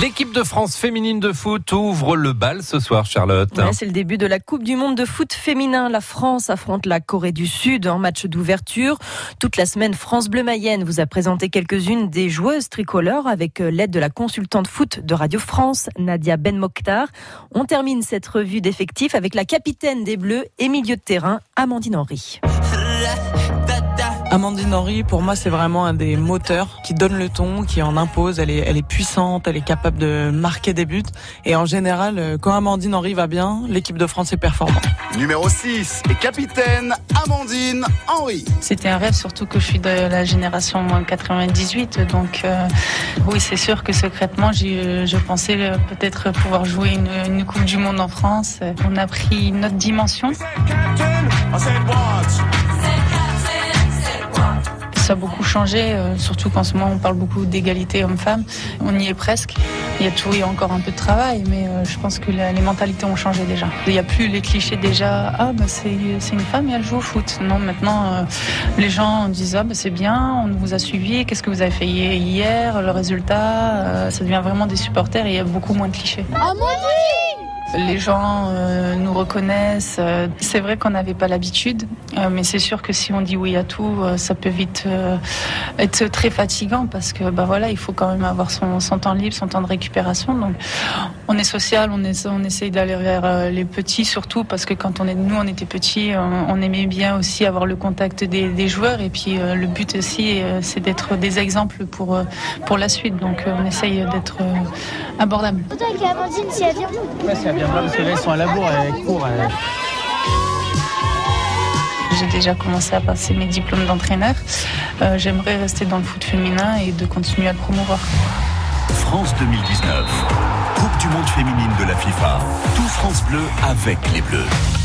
L'équipe de France féminine de foot ouvre le bal ce soir, Charlotte. Ouais, c'est le début de la Coupe du Monde de foot féminin. La France affronte la Corée du Sud en match d'ouverture. Toute la semaine, France Bleu Mayenne vous a présenté quelques-unes des joueuses tricolores avec euh, l'aide de la consultante foot de Radio France, Nadia Ben Mokhtar. On termine cette revue d'effectifs avec la capitaine des Bleus et milieu de terrain, Amandine Henry. Amandine Henry, pour moi, c'est vraiment un des moteurs qui donne le ton, qui en impose. Elle est, elle est puissante, elle est capable de marquer des buts. Et en général, euh, quand Amandine Henry va bien, l'équipe de France est performante. Numéro 6 et capitaine Amandine Henry. C'était un rêve, surtout que je suis de la génération 98. Donc, euh, oui, c'est sûr que secrètement, je pensais euh, peut-être pouvoir jouer une, une Coupe du Monde en France. On a pris une autre dimension ça a beaucoup changé, euh, surtout qu'en ce moment on parle beaucoup d'égalité homme-femme. On y est presque. Il y a toujours encore un peu de travail, mais euh, je pense que les mentalités ont changé déjà. Il n'y a plus les clichés déjà. Ah bah c'est une femme et elle joue au foot. Non, maintenant euh, les gens disent ah bah c'est bien, on vous a suivi. Qu'est-ce que vous avez fait hier Le résultat, ça devient vraiment des supporters et il y a beaucoup moins de clichés. Ah, les gens euh, nous reconnaissent. Euh, c'est vrai qu'on n'avait pas l'habitude, euh, mais c'est sûr que si on dit oui à tout, ça peut vite être très fatigant parce que bah voilà, il faut quand même avoir son, temps libre, son temps de récupération. Donc, on est social, on, est, on essaye d'aller vers les petits surtout parce que quand on est nous, on était petits, on, aimait bien aussi avoir le contact des, des joueurs et puis le but aussi, c'est d'être des exemples pour pour la suite. Donc, on essaye d'être abordable. J'ai déjà commencé à passer mes diplômes d'entraîneur. Euh, j'aimerais rester dans le foot féminin et de continuer à le promouvoir. France 2019, Coupe du monde féminine de la FIFA. Tout France Bleu avec les Bleus.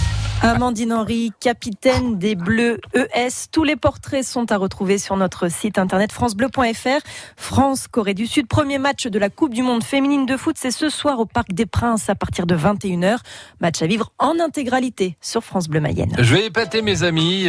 Amandine Henry, capitaine des Bleus ES. Tous les portraits sont à retrouver sur notre site internet francebleu.fr. France, Corée du Sud, premier match de la Coupe du Monde féminine de foot, c'est ce soir au Parc des Princes à partir de 21h. Match à vivre en intégralité sur France Bleu Mayenne. Je vais épater mes amis.